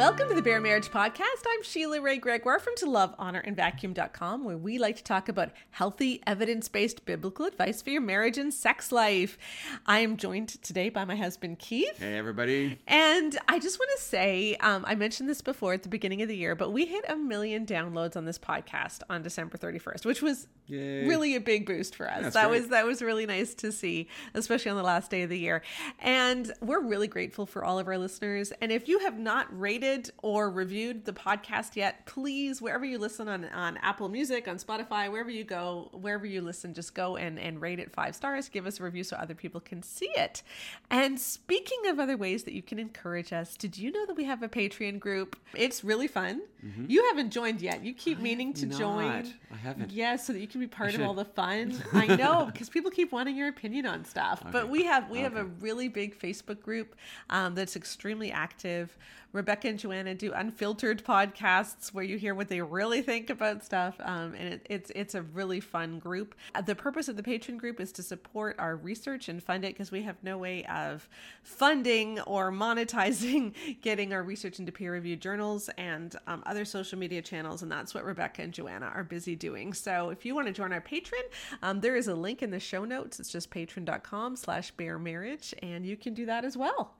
Welcome to the Bare Marriage Podcast. I'm Sheila Wray Gregoire from To Love, Honor, and Vacuum.com, where we like to talk about healthy, evidence based biblical advice for your marriage and sex life. I am joined today by my husband, Keith. Hey, everybody. And I just want to say, um, I mentioned this before at the beginning of the year, but we hit a million downloads on this podcast on December 31st, which was Yay. really a big boost for us. That's that great. was that was really nice to see, especially on the last day of the year. And we're really grateful for all of our listeners. And if you have not rated or reviewed the podcast yet, please, wherever you listen on, on Apple Music, on Spotify, wherever you go, wherever you listen, just go and, and rate it five stars. Give us a review so other people can see it. And speaking of other ways that you can encourage us, did you know that we have a Patreon group? It's really fun. You haven't joined yet. You keep meaning to not. join. I haven't. Yeah, so that you can be part of all the fun. I know because people keep wanting your opinion on stuff. But we have we have a really big Facebook group um, that's extremely active. Rebecca and Joanna do unfiltered podcasts where you hear what they really think about stuff, um, and it, it's it's a really fun group. Uh, The purpose of the Patreon group is to support our research and fund it because we have no way of funding or monetizing getting our research into peer reviewed journals and um, other social media channels, and that's what Rebecca and Joanna are busy doing. So if you want to join our Patreon, um, there is a link in the show notes. It's just patreon.com slash bare marriage, and you can do that as well.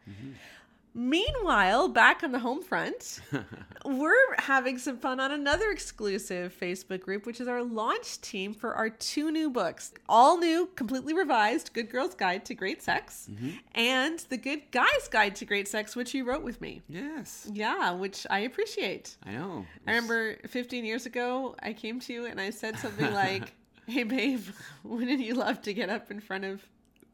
Meanwhile, back on the home front, we're having some fun on another exclusive Facebook group, which is our launch team for our two new books. All new, completely revised Good Girl's Guide to Great Sex mm-hmm. and The Good Guy's Guide to Great Sex, which you wrote with me. Yes. Yeah, which I appreciate. I know. I remember 15 years ago, I came to you and I said something like, Hey, babe, wouldn't you love to get up in front of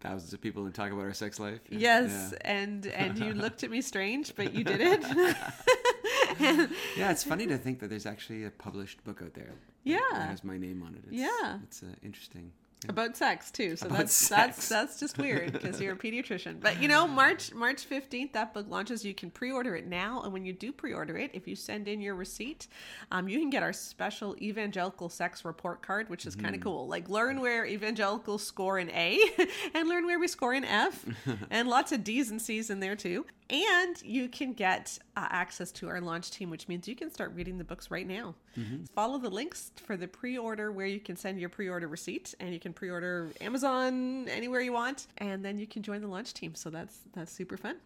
Thousands of people and talk about our sex life. Yeah. Yes, and and you looked at me strange, but you did it. Yeah. Yeah, it's funny to think that there's actually a published book out there. Yeah. That has my name on it. It's, Yeah. It's uh, interesting. About sex too, so About that's that's sex. that's just weird because you're a pediatrician. But you know, March March fifteenth, that book launches. You can pre-order it now, and when you do pre-order it, if you send in your receipt, um, you can get our special evangelical sex report card, which is kind of cool. Like learn where evangelicals score an A, and learn where we score an F, and lots of D's and C's in there too. And you can get uh, access to our launch team, which means you can start reading the books right now. Follow the links for the pre-order where you can send your pre-order receipt, and you can pre-order Amazon anywhere you want, and then you can join the launch team. So that's that's super fun.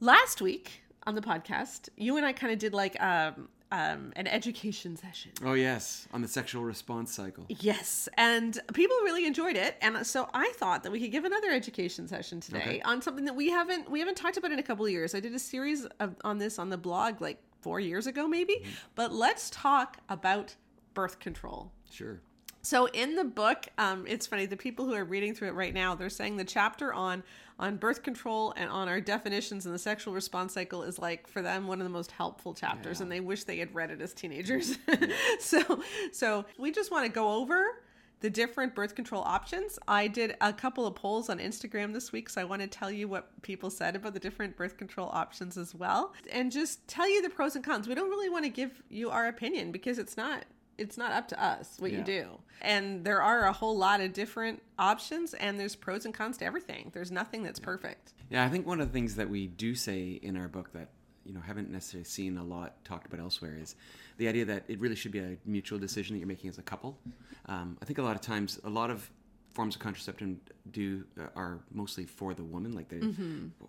Last week on the podcast, you and I kind of did like um, um, an education session. Oh, yes. On the sexual response cycle. Yes, and people really enjoyed it, and so I thought that we could give another education session today Okay. on something that we haven't we haven't talked about in a couple of years. I did a series of, on this on the blog like four years ago, maybe. Mm-hmm. But let's talk about birth control. Sure. So in the book, um, it's funny. The people who are reading through it right now, they're saying the chapter on on birth control and on our definitions in the sexual response cycle is like for them one of the most helpful chapters, Yeah. and they wish they had read it as teenagers. so so we just want to go over the different birth control options. I did a couple of polls on Instagram this week, so I want to tell you what people said about the different birth control options as well, and just tell you the pros and cons. We don't really want to give you our opinion because it's not it's not up to us what you do. And there are a whole lot of different options, and there's pros and cons to everything. There's nothing that's perfect. Yeah, I think one of the things that we do say in our book that you know haven't necessarily seen a lot talked about elsewhere is the idea that it really should be a mutual decision that you're making as a couple. Um, I think a lot of times, a lot of forms of contraception do uh, are mostly for the woman, like the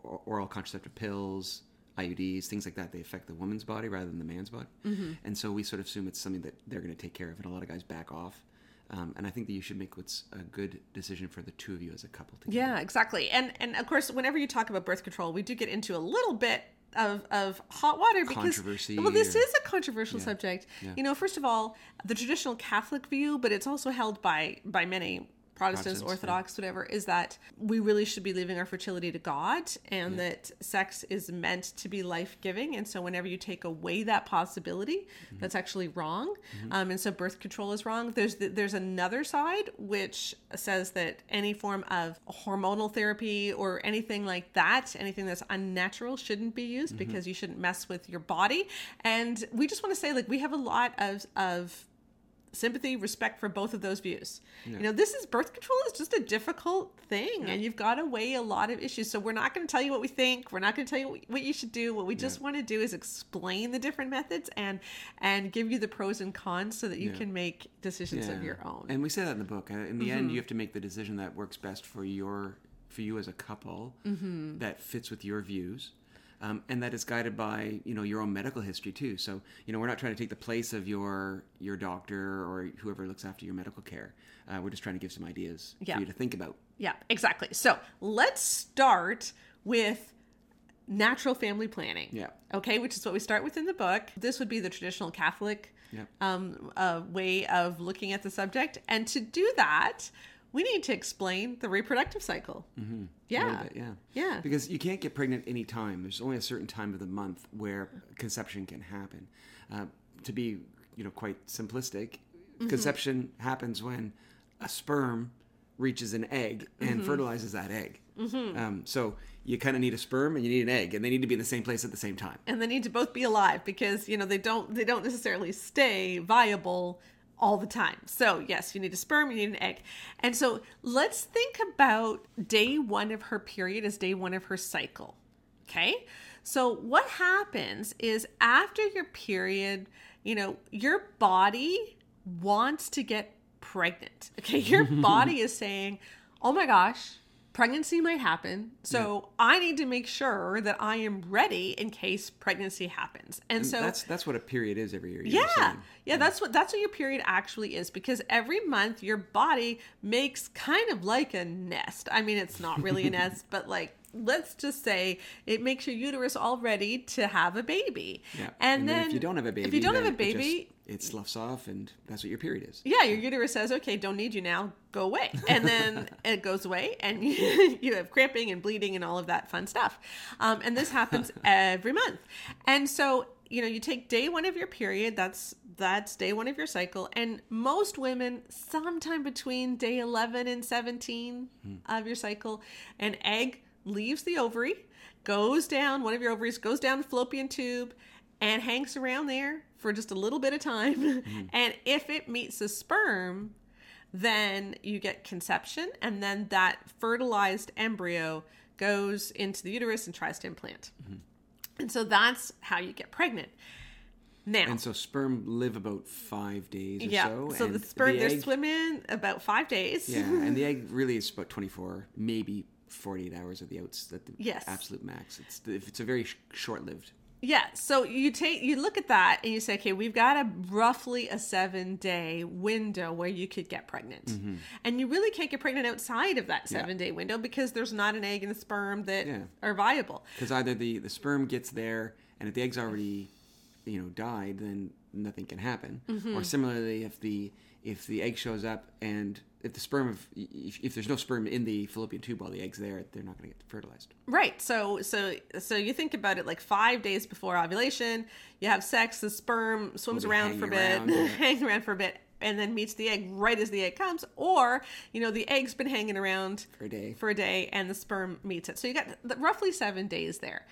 or- oral contraceptive pills, IUDs, things like that. They affect the woman's body rather than the man's body, and so we sort of assume it's something that they're going to take care of, and a lot of guys back off. Um, and I think that you should make what's a good decision for the two of you as a couple together. Yeah, exactly. And and of course, whenever you talk about birth control, we do get into a little bit of, of hot water because Controversy well this or- is a controversial Yeah. subject Yeah. you know first of all the traditional catholic view but it's also held by by many Protestants, Protestants, yeah. Orthodox, whatever, is that we really should be leaving our fertility to God and that sex is meant to be life giving. And so, whenever you take away that possibility, Mm-hmm. that's actually wrong. Um, and so, birth control is wrong. There's the, there's another side which says that any form of hormonal therapy or anything like that, anything that's unnatural, shouldn't be used Mm-hmm. because you shouldn't mess with your body. And we just want to say, like, we have a lot of, of sympathy, respect for both of those views. You know, this is birth control is just a difficult thing and you've got to weigh a lot of issues. So we're not going to tell you what we think. We're not going to tell you what- you should do. What we just want to do is explain the different methods and and give you the pros and cons so that you Yeah. can make decisions of your own. And we say that in the book. Uh, In the end, you have to make the decision that works best for your for you as a couple, that fits with your views, um, and that is guided by you know your own medical history too. So you know we're not trying to take the place of your your doctor or whoever looks after your medical care. Uh, we're just trying to give some ideas Yeah. for you to think about. Yeah, exactly. So let's start with natural family planning. Yeah. Okay, which is what we start with in the book. This would be the traditional Catholic Yeah. um, uh, way of looking at the subject. And to do that, we need to explain the reproductive cycle. Mm-hmm. Yeah. bit, yeah. Yeah. Because you can't get pregnant any time. There's only a certain time of the month where conception can happen. Uh, to be, you know, quite simplistic, Mm-hmm. conception happens when a sperm reaches an egg and Mm-hmm. fertilizes that egg. Um, so you kind of need a sperm and you need an egg, and they need to be in the same place at the same time. and they need to both be alive because you know they don't they don't necessarily stay viable all the time. So yes, you need a sperm, you need an egg. And so let's think about day 1 of her period as day 1 of her cycle. Okay? So what happens is after your period, you know, your body wants to get pregnant. Okay? Your body is saying, "Oh my gosh, pregnancy might happen. So I need to make sure that I am ready in case pregnancy happens." And, And so that's that's what a period is every year. were yeah. Yeah, that's what that's what your period actually is because every month your body makes kind of like a nest. I mean, it's not really a nest, but like let's just say it makes your uterus all ready to have a baby. Yeah. And, then, if you don't have a baby, if you don't have a baby, it, sloughs off, and that's what your period is. yeah, your uterus says, "Okay, don't need you now. Go away." And then it goes away, and you have cramping and bleeding and all of that fun stuff. Um, and this happens every month. And so, you know, you take day one of your period. That's that's day one of your cycle. And most women, sometime between day eleven and seventeen of your cycle, an egg leaves the ovary, goes down. One of your ovaries goes down the fallopian tube and hangs around there for just a little bit of time. Mm-hmm. And if it meets a sperm, then you get conception, and then that fertilized embryo goes into the uterus and tries to implant. Mm-hmm. And so that's how you get pregnant. Now, And so sperm live about five days or yeah, so. so the sperm they're egg- swimming about five days. Yeah, and the egg really is about 24, maybe 48 hours at the outs, at the Yes. absolute max. It's if it's a very sh- short-lived. Yeah, so you take you look at that and you say, okay, we've got a roughly a seven day window where you could get pregnant, Mm-hmm. and you really can't get pregnant outside of that seven day window because there's not an egg and a sperm that Yeah. are viable. Because either the, the sperm gets there, and if the egg's already, you know, died, then nothing can happen. Mm-hmm. Or similarly, if the if the egg shows up and if the sperm, of, if, if there's no sperm in the fallopian tube while the egg's there, they're not going to get fertilized. Right. So so so you think about it like five days before ovulation, you have sex, the sperm swims around for a bit, yeah. hangs around for a bit, and then meets the egg right as the egg comes, or you know the egg's been hanging around For a day. for a day, and the sperm meets it. So you got th- roughly seven days there.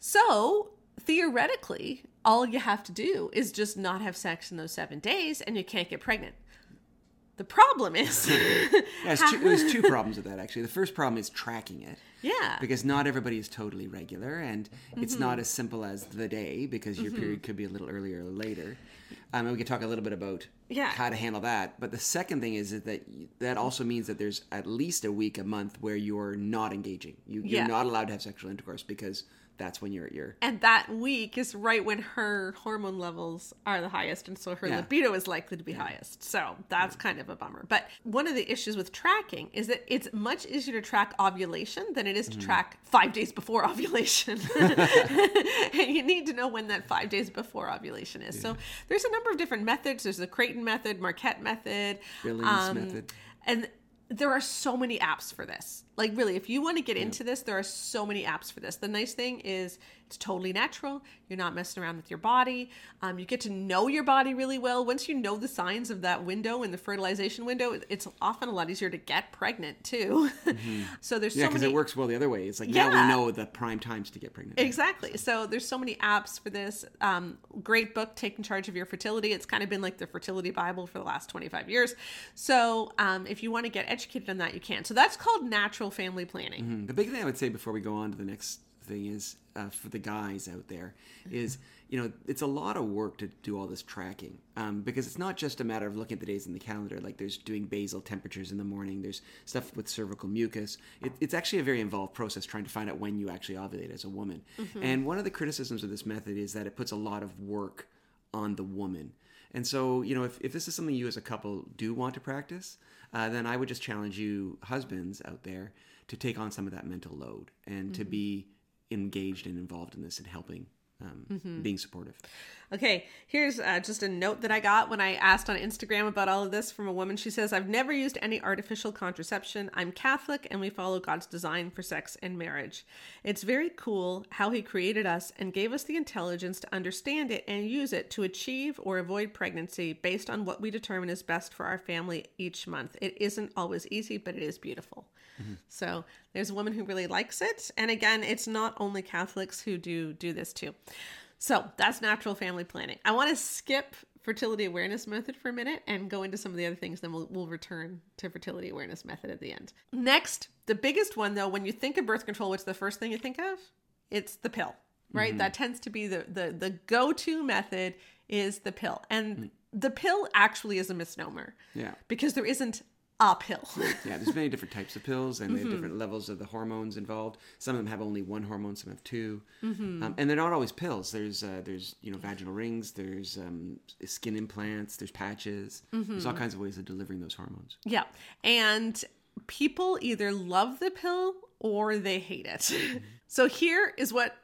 So theoretically, all you have to do is just not have sex in those seven days, and you can't get pregnant. The problem is, Yeah, two, there's two problems with that actually. The first problem is tracking it. yeah, because not everybody is totally regular and it's Mm-hmm. not as simple as the day because your period could be a little earlier or later um, and we could talk a little bit about Yeah. how to handle that but the second thing is that that also means that there's at least a week a month where you're not engaging you, you're Yeah. not allowed to have sexual intercourse because that's when you're at your And that week is right when her hormone levels are the highest, and so her Yeah. libido is likely to be highest. So that's kind of a bummer. But one of the issues with tracking is that it's much easier to track ovulation than it is to mm-hmm. track five days before ovulation. and you need to know when that five days before ovulation is. So there's a number of different methods. There's the Creighton method, Marquette method, Billings um, method. and there are so many apps for this. Like really, if you want to get into this, there are so many apps for this. The nice thing is it's totally natural. You're not messing around with your body. Um, you get to know your body really well. Once you know the signs of that window and the fertilization window, it's often a lot easier to get pregnant too. Mm-hmm. so there's yeah, so because many. it works well the other way. It's like Yeah. now we know the prime times to get pregnant. Exactly. So there's so many apps for this. Um, great book, Taking Charge of Your Fertility. It's kind of been like the fertility Bible for the last 25 years. So um, if you want to get educated on that, you can. So that's called natural family planning. Mm, The big thing I would say before we go on to the next thing is uh, for the guys out there is you know it's a lot of work to do all this tracking um, because it's not just a matter of looking at the days in the calendar like there's doing basal temperatures in the morning there's stuff with cervical mucus. It, it's actually a very involved process trying to find out when you actually ovulate as a woman. And one of the criticisms of this method is that it puts a lot of work on the woman. And so, you know, if, if this is something you as a couple do want to practice, uh, then I would just challenge you, husbands out there, to take on some of that mental load and to be engaged and involved in this and helping, um, being supportive. Okay, here's uh, just a note that I got when I asked on Instagram about all of this from a woman. She says, I've never used any artificial contraception. I'm Catholic and we follow God's design for sex and marriage. It's very cool how He created us and gave us the intelligence to understand it and use it to achieve or avoid pregnancy based on what we determine is best for our family each month. It isn't always easy, but it is beautiful. Mm-hmm. So there's a woman who really likes it. And again, it's not only Catholics who do do this too. So that's natural family planning. I want to skip fertility awareness method for a minute and go into some of the other things. Then we'll, we'll return to fertility awareness method at the end. Next, the biggest one though, when you think of birth control, what's the first thing you think of? It's the pill, right? Mm-hmm. That tends to be the the the go to method is the pill, and mm. the pill actually is a misnomer Yeah. because there isn't a pill. Yeah, there's many different types of pills, and they have different levels of the hormones involved. Some of them have only one hormone, some have 2 um, and they're not always pills. There's uh, there's you know vaginal rings, there's um, skin implants, there's patches. There's all kinds of ways of delivering those hormones. Yeah. And people either love the pill or they hate it. so here is what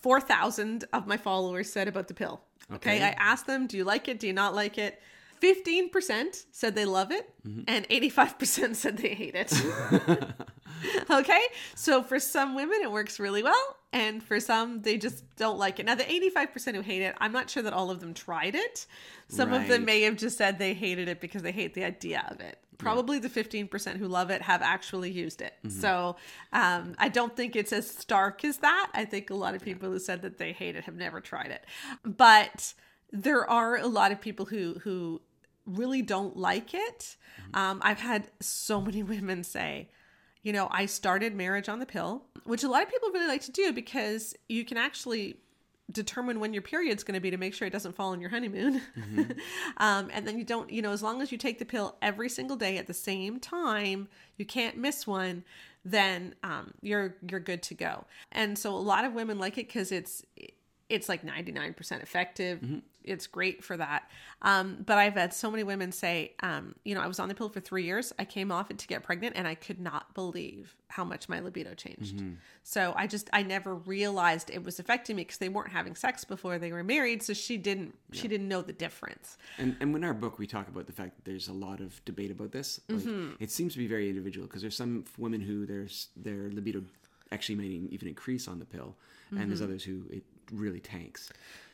4,000 of my followers said about the pill. Okay. Okay. I asked them, do you like it? Do you not like it? 15% said they love it, and 85% said they hate it. okay. So for some women, it works really well. And for some, they just don't like it. Now, the 85% who hate it, I'm not sure that all of them tried it. Some of them may have just said they hated it because they hate the idea of it. Probably the 15% who love it have actually used it. So um, I don't think it's as stark as that. I think a lot of people who said that they hate it have never tried it. But there are a lot of people who who really don't like it. Um, I've had so many women say, you know, I started marriage on the pill, which a lot of people really like to do because you can actually determine when your period's going to be to make sure it doesn't fall on your honeymoon. um, and then you don't, you know, as long as you take the pill every single day at the same time, you can't miss one. Then um, you're you're good to go. And so a lot of women like it because it's it's like 99% effective. It's great for that. Um, but I've had so many women say, um, you know, I was on the pill for three years. I came off it to get pregnant and I could not believe how much my libido changed. So I just, I never realized it was affecting me because they weren't having sex before they were married. So she didn't, she didn't know the difference. And and in our book, we talk about the fact that there's a lot of debate about this. Like, It seems to be very individual because there's some women who there's their libido actually may even increase on the pill, and there's others who it really tanks.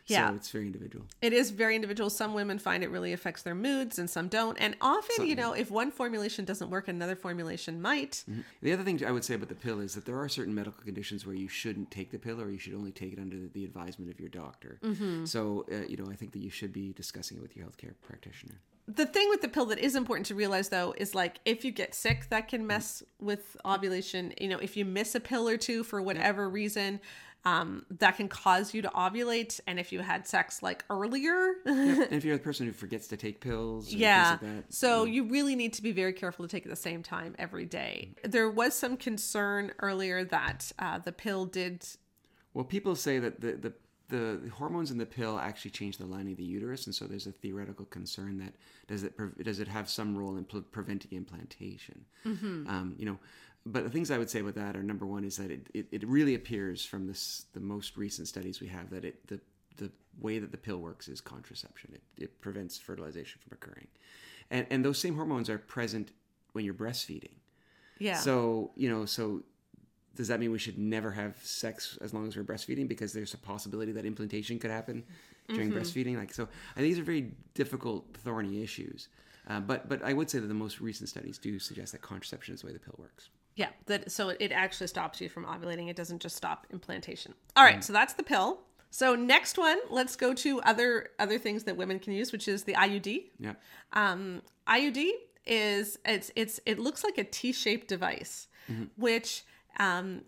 Yeah. So it's very individual. It is very individual. Some women find it really affects their moods and some don't. And often, you know, if one formulation doesn't work, another formulation might. Mm-hmm. The other thing I would say about the pill is that there are certain medical conditions where you shouldn't take the pill, or you should only take it under the advisement of your doctor. Mm-hmm. So, uh, you know, I think that you should be discussing it with your healthcare practitioner. The thing with the pill that is important to realize though is like if you get sick, that can mm-hmm. mess with ovulation. You know, if you miss a pill or two for whatever reason, um, that can cause you to ovulate. And if you had sex like earlier, and if you're the person who forgets to take pills, or yeah. things like that, So you really need to be very careful to take it at the same time every day. There was some concern earlier that uh, the pill did. Well, people say that the, the the hormones in the pill actually change the lining of the uterus, and so there's a theoretical concern that does it does it have some role in pre- preventing implantation? Um, you know, but the things I would say about that are number one is that it, it, it really appears from this the most recent studies we have that it the the way that the pill works is contraception. It, it prevents fertilization from occurring, and and those same hormones are present when you're breastfeeding. Yeah. So you know, so does that mean we should never have sex as long as we're breastfeeding because there's a possibility that implantation could happen during Mm-hmm. breastfeeding? Like, so I think these are very difficult, thorny issues. Uh, but but I would say that the most recent studies do suggest that contraception is the way the pill works. Yeah, that so it actually stops you from ovulating. It doesn't just stop implantation. All right, so that's the pill. So next one, let's go to other other things that women can use, which is the IUD. Yeah. Um, IUD is it's it's it looks like a T-shaped device, which um,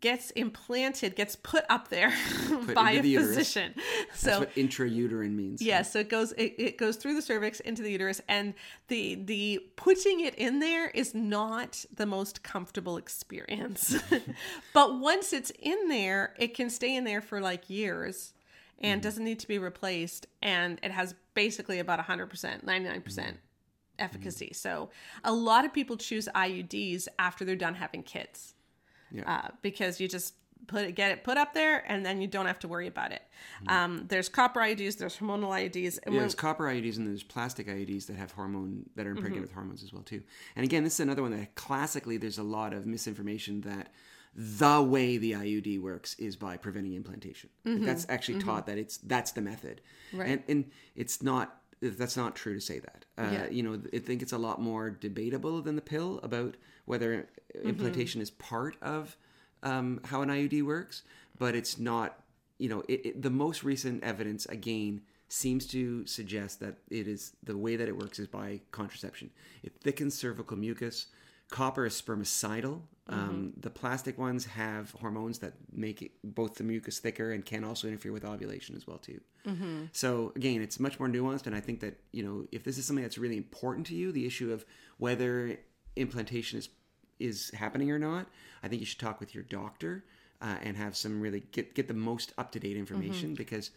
gets implanted, gets put up there by a the uterus. physician. That's So what intrauterine means. yeah, so it goes it, it goes through the cervix into the uterus, and the the putting it in there is not the most comfortable experience. but once it's in there, it can stay in there for like years and mm-hmm. doesn't need to be replaced, and it has basically about hundred percent, ninety nine percent mm-hmm. efficacy. So a lot of people choose IUDs after they're done having kids Yeah. uh, because you just put it, get it put up there, and then you don't have to worry about it. Um, there's copper IUDs, there's hormonal IUDs, and Yeah, there's copper IUDs and there's plastic IUDs that have hormone that are Mm-hmm. impregnated with hormones as well too. And again, this is another one that classically there's a lot of misinformation that the way the IUD works is by preventing implantation. Like, that's actually taught that it's that's the method, Mm-hmm. Right. and and it's not. That's not true to say that. Uh, Yeah. You know, I think it's a lot more debatable than the pill about whether Mm-hmm. implantation is part of um, how an IUD works, but it's not. You know, it, it, the most recent evidence again seems to suggest that it is the way that it works is by contraception. It thickens cervical mucus. Copper is spermicidal. Um, the plastic ones have hormones that make it, both the mucus thicker and can also interfere with ovulation as well too. So again, it's much more nuanced, and I think that you know if this is something that's really important to you, the issue of whether implantation is is happening or not, I think you should talk with your doctor uh, and have some really get get the most up to date information because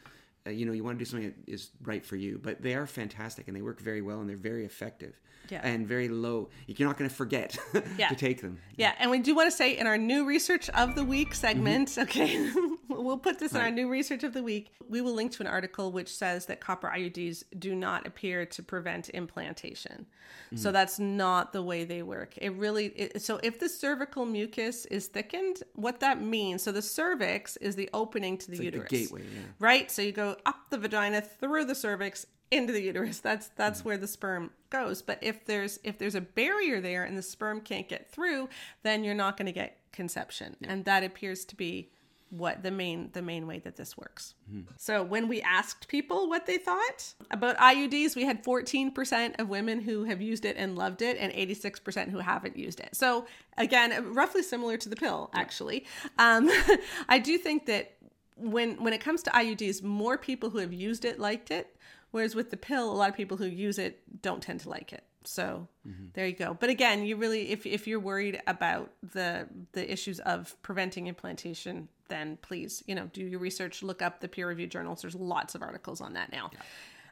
uh, you know you want to do something that is right for you. But they are fantastic and they work very well and they're very effective Yeah. and very low. You're not going to forget Yeah. to take them. yeah, and we do want to say in our new research of the week segment, okay, we'll put this in our new research of the week. We will link to an article which says that copper IUDs do not appear to prevent implantation. So that's not the way they work. It really it, so if the cervical mucus is thickened, what that means, so the cervix is the opening to the Like the uterus. gateway, yeah. right? So you go up the vagina through the cervix into the uterus. That's that's Mm-hmm. where the sperm goes. But if there's if there's a barrier there and the sperm can't get through, then you're not going to get conception. And that appears to be what the main the main way that this works. Mm-hmm. So when we asked people what they thought about IUDs, we had 14% of women who have used it and loved it and 86% who haven't used it. So again, roughly similar to the pill actually. Um, I do think that when when it comes to IUDs, more people who have used it liked it, whereas with the pill, a lot of people who use it don't tend to like it. So there you go. But again, you really if if you're worried about the the issues of preventing implantation, then please, you know, do your research, look up the peer reviewed journals. There's lots of articles on that now.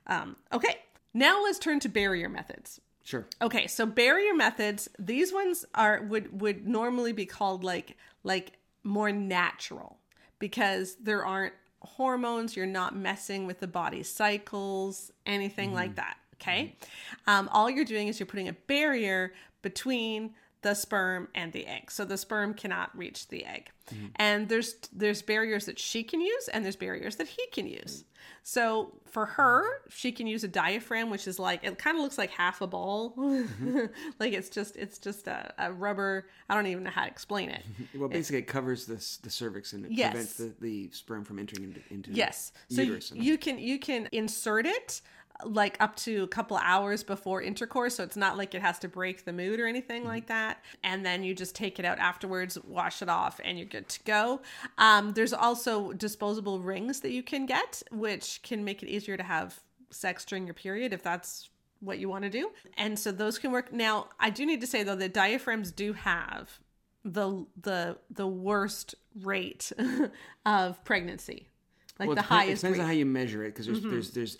Um, okay. Now let's turn to barrier methods. Sure. Okay, so barrier methods, these ones are would would normally be called like like more natural because there aren't hormones, you're not messing with the body's cycles, anything like that. Okay. Um, all you're doing is you're putting a barrier between the sperm and the egg. So the sperm cannot reach the egg. Mm-hmm. And there's there's barriers that she can use and there's barriers that he can use. So for mm-hmm. her, she can use a diaphragm, which is like it kind of looks like half a ball. Mm-hmm. like it's just it's just a, a rubber. I don't even know how to explain it. Well, basically, it covers this the cervix and it Yes. prevents the, the sperm from entering into, into Yes. the So uterus. you can you can insert it like up to a couple hours before intercourse so it's not like it has to break the mood or anything like that. And then you just take it out afterwards wash it off and you're good to go. Um, there's also disposable rings that you can get which can make it easier to have sex during your period if that's what you want to do. And so those can work. Now i do need to say though that diaphragms do have the the the worst rate of pregnancy like well, the depends, it highest depends rate. on how you measure it because there's there's there's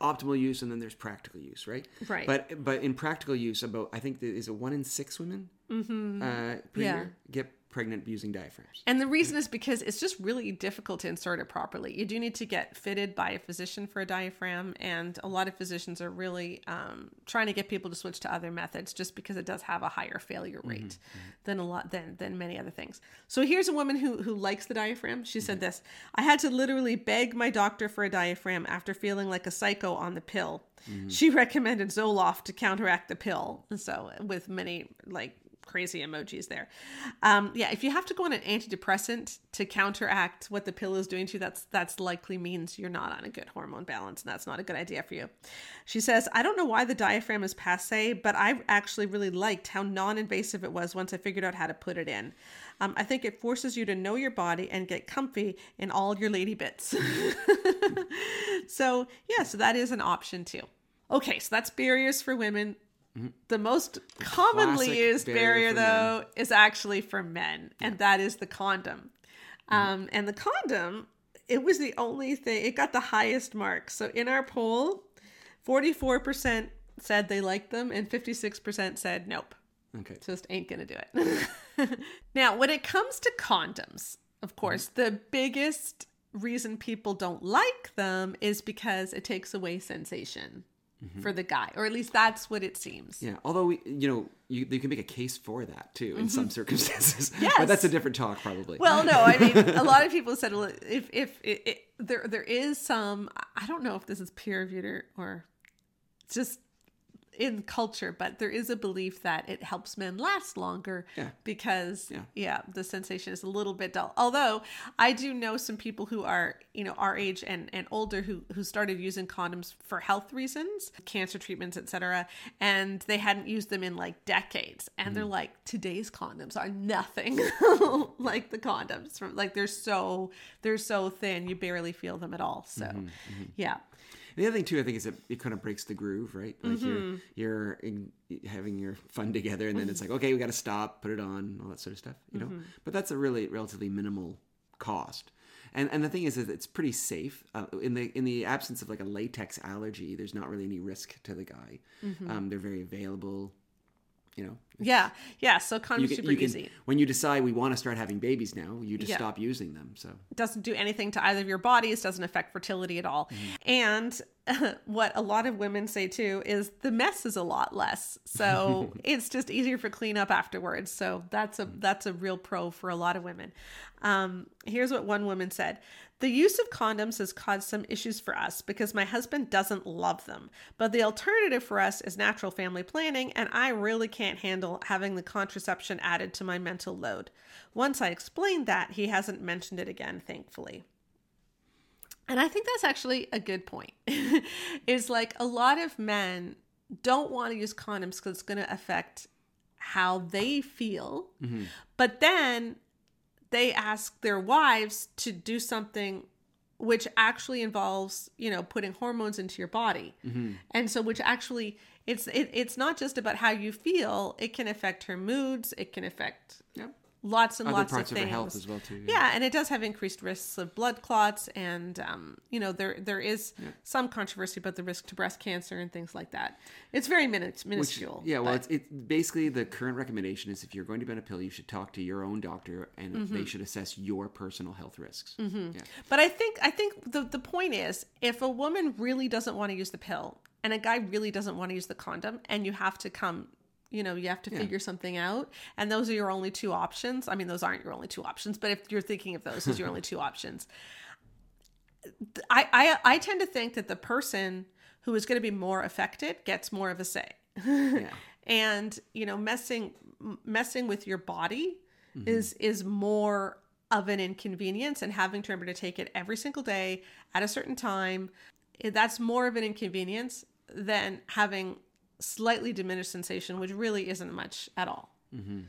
optimal use and then there's practical use, right? Right. But but in practical use, about I think there is a one in six women uh, per Yeah. year get pregnant using diaphragms. And the reason is because it's just really difficult to insert it properly. You do need to get fitted by a physician for a diaphragm, and a lot of physicians are really um, trying to get people to switch to other methods just because it does have a higher failure rate mm-hmm. than a lot than than many other things. So here's a woman who who likes the diaphragm. She said mm-hmm. this: "I had to literally beg my doctor for a diaphragm after feeling like a psycho on the pill." Mm-hmm. She recommended Zoloft to counteract the pill. So with many like crazy emojis there. Um, yeah, if you have to go on an antidepressant to counteract what the pill is doing to you, that's that's likely means you're not on a good hormone balance, and that's not a good idea for you. She says, I don't know why the diaphragm is passe, but I actually really liked how non-invasive it was once I figured out how to put it in. Um, I think it forces you to know your body and get comfy in all your lady bits. so yeah, so that is an option too. Okay, so that's barriers for women. Mm-hmm. The most the commonly used barrier, barrier though, men. is actually for men, yeah. and that is the condom. Mm-hmm. Um, and the condom, it was the only thing, it got the highest mark. So in our poll, 44% said they liked them, and 56% said nope. Okay. Just ain't gonna do it. now, when it comes to condoms, of course, mm-hmm. the biggest reason people don't like them is because it takes away sensation mm-hmm. for the guy, or at least that's what it seems. Yeah. Although we, you know, you, you can make a case for that too in mm-hmm. some circumstances. Yes. but that's a different talk, probably. Well, no, I mean, a lot of people said well, if if it, it, there there is some, I don't know if this is peer reviewed or, or just in culture, but there is a belief that it helps men last longer yeah. because yeah. yeah. the sensation is a little bit dull. Although I do know some people who are, you know, our age and, and older who who started using condoms for health reasons, cancer treatments, etc. And they hadn't used them in like decades. And mm. they're like, today's condoms are nothing like the condoms from like they're so they're so thin you barely feel them at all. So mm-hmm, mm-hmm. yeah the other thing too, I think, is it, it kind of breaks the groove, right? Like mm-hmm. you're you're in, having your fun together, and then it's like, okay, we got to stop, put it on, all that sort of stuff, you know. Mm-hmm. But that's a really relatively minimal cost. And and the thing is, is it's pretty safe uh, in the in the absence of like a latex allergy. There's not really any risk to the guy. Mm-hmm. Um, they're very available you know? Yeah yeah so of super can, easy. when you decide we want to start having babies now you just yeah. stop using them so. It doesn't do anything to either of your bodies doesn't affect fertility at all. Mm-hmm. and what a lot of women say too is the mess is a lot less so it's just easier for cleanup afterwards. So that's a mm. that's a real pro for a lot of women. Um, here's what one woman said the use of condoms has caused some issues for us because my husband doesn't love them. But the alternative for us is natural family planning, and I really can't handle having the contraception added to my mental load. Once I explained that, he hasn't mentioned it again, thankfully. And I think that's actually a good point. is like a lot of men don't want to use condoms because it's going to affect how they feel. Mm-hmm. But then they ask their wives to do something which actually involves you know putting hormones into your body. Mm-hmm. and so which actually it's it, it's not just about how you feel. It can affect her moods. It can affect yep lots and Other lots parts of things. Of health as well too. Yeah. yeah. and it does have increased risks of blood clots, and um, you know there there is yeah. some controversy about the risk to breast cancer and things like that. It's very min- minuscule. Which, yeah, well, it's, it's basically the current recommendation is if you're going to be on a pill, you should talk to your own doctor, and mm-hmm. they should assess your personal health risks. Mm-hmm. Yeah. But I think I think the the point is if a woman really doesn't want to use the pill and a guy really doesn't want to use the condom, and you have to come you know you have to yeah. figure something out and those are your only two options i mean those aren't your only two options but if you're thinking of those as your only two options I, I i tend to think that the person who is going to be more affected gets more of a say yeah. and you know messing messing with your body mm-hmm. is is more of an inconvenience and having to remember to take it every single day at a certain time that's more of an inconvenience than having slightly diminished sensation, which really isn't much at all. Mm-hmm.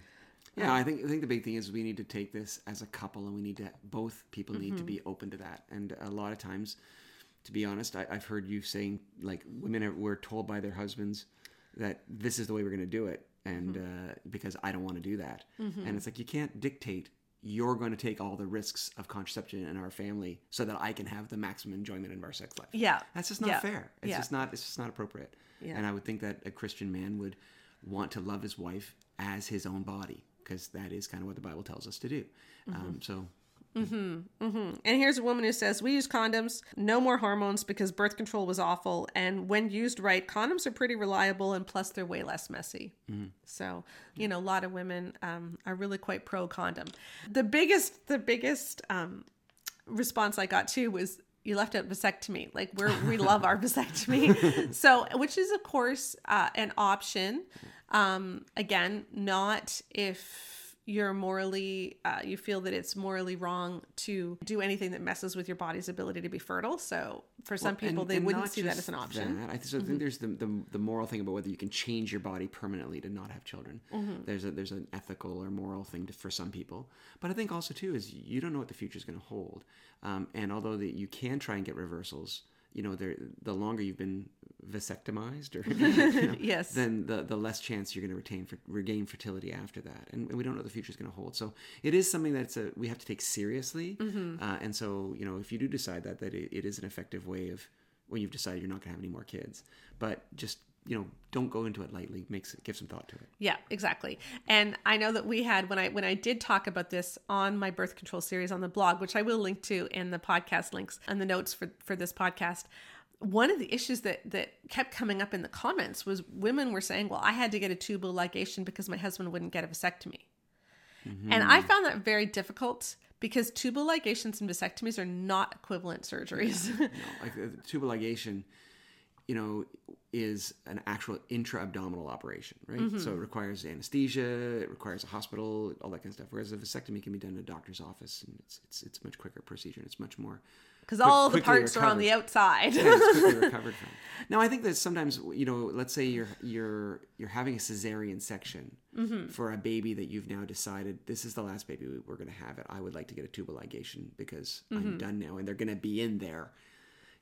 Yeah, I think I think the big thing is we need to take this as a couple, and we need to both people need mm-hmm. to be open to that. And a lot of times, to be honest, I, have heard you saying like women are, were told by their husbands that this is the way we're going to do it, and mm-hmm. uh, because I don't want to do that, mm-hmm. and it's like you can't dictate. You're going to take all the risks of contraception in our family so that I can have the maximum enjoyment of our sex life. Yeah, that's just not yeah. fair. It's yeah. just not. It's just not appropriate. Yeah. And I would think that a Christian man would want to love his wife as his own body. because that is kind of what the Bible tells us to do. Um, so And here's a woman who says, We use condoms, no more hormones because birth control was awful. And when used right, condoms are pretty reliable and plus they're way less messy. So, you know, a lot of women um, are really quite pro condom. The biggest, the biggest um, response I got too was, you left out vasectomy. Like we're we love our vasectomy, so which is of course uh, an option. Um, again, not if you're morally uh, you feel that it's morally wrong to do anything that messes with your body's ability to be fertile. So for some people, And- they and wouldn't see that as an option. Mm-hmm. that. I so think there's the, the the moral thing about whether you can change your body permanently to not have children. Mm-hmm. There's a there's an ethical or moral thing to, for some people, but I think also too is you don't know what the future is going to hold. Um, and although that you can try and get reversals, you know, the longer you've been vasectomized or you know, Yes. then the the less chance you're going to retain for regain fertility after that, and, and we don't know the future is going to hold. So it is something that's a, we have to take seriously, Mm-hmm. uh, and so you know if you do decide that that it, it is an effective way of when you've decided you're not going to have any more kids, but just you know don't go into it lightly. Makes give some thought to it. Yeah, exactly. And I know that we had when I when I did talk about this on my birth control series on the blog, which I will link to in the podcast links and the notes for for this podcast. One of the issues that that kept coming up in the comments was women were saying, "Well, I had to get a tubal ligation because my husband wouldn't get a vasectomy." And I found that very difficult because tubal ligations and vasectomies are not equivalent surgeries. No, like uh, tubal ligation, you know, is an actual intra-abdominal operation, right? Mm-hmm. So it requires anesthesia, it requires a hospital, all that kind of stuff. Whereas a vasectomy can be done in a doctor's office, and it's it's it's a much quicker procedure. and It's much more Because all the parts are on the outside. yeah, it's quickly recovered from. Now, I think that sometimes, you know, let's say you're you're you're having a cesarean section mm-hmm. for a baby that you've now decided this is the last baby we- we're going to have. It. I would like to get a tubal ligation because I'm mm-hmm. done now, and they're going to be in there.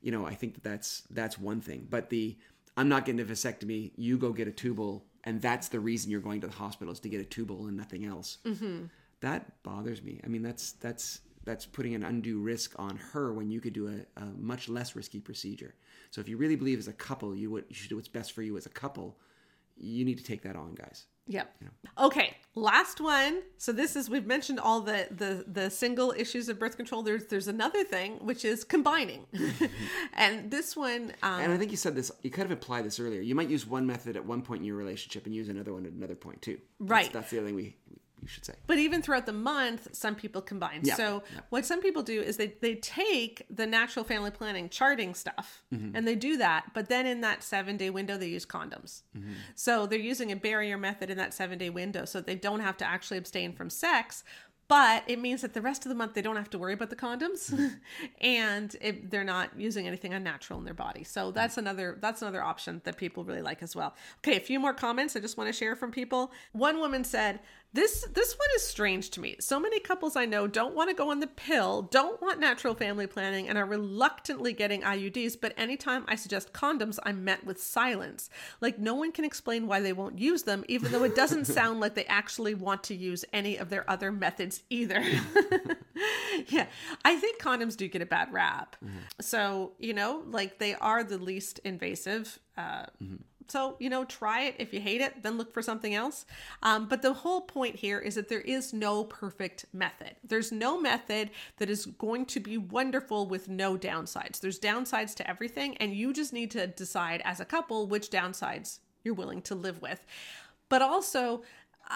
You know, I think that that's that's one thing. But the I'm not getting a vasectomy. You go get a tubal, and that's the reason you're going to the hospital is to get a tubal and nothing else. Mm-hmm. That bothers me. I mean, that's that's that's putting an undue risk on her when you could do a, a much less risky procedure. So if you really believe as a couple, you would you should do what's best for you as a couple. You need to take that on, guys. Yep. Okay, last one. So this is we've mentioned all the the the single issues of birth control. There's there's another thing which is combining, and this one. Um, And I think you said this. You kind of implied this earlier. You might use one method at one point in your relationship and use another one at another point too. That's- Right. That's, the other thing we we should say. but even throughout the month, some people combine. Yeah, So yeah. what some people do is they they take the natural family planning charting stuff Mm-hmm. and they do that, but then in that seven day window they use condoms. Mm-hmm. So they're using a barrier method in that seven day window, so they don't have to actually abstain from sex. But it means that the rest of the month they don't have to worry about the condoms, Mm-hmm. and it, they're not using anything unnatural in their body. So that's another that's another option that people really like as well. Okay, a few more comments I just want to share from people. One woman said, "This this one is strange to me. So many couples I know don't want to go on the pill, don't want natural family planning, and are reluctantly getting IUDs. But anytime I suggest condoms, I'm met with silence. Like no one can explain why they won't use them, even though it doesn't sound like they actually want to use any of their other methods either." yeah, I think condoms do get a bad rap. So you know, like they are the least invasive. Uh, So, you know, try it. If you hate it, then look for something else. Um, but the whole point here is that there is no perfect method. There's no method that is going to be wonderful with no downsides. There's downsides to everything, and you just need to decide as a couple which downsides you're willing to live with. But also,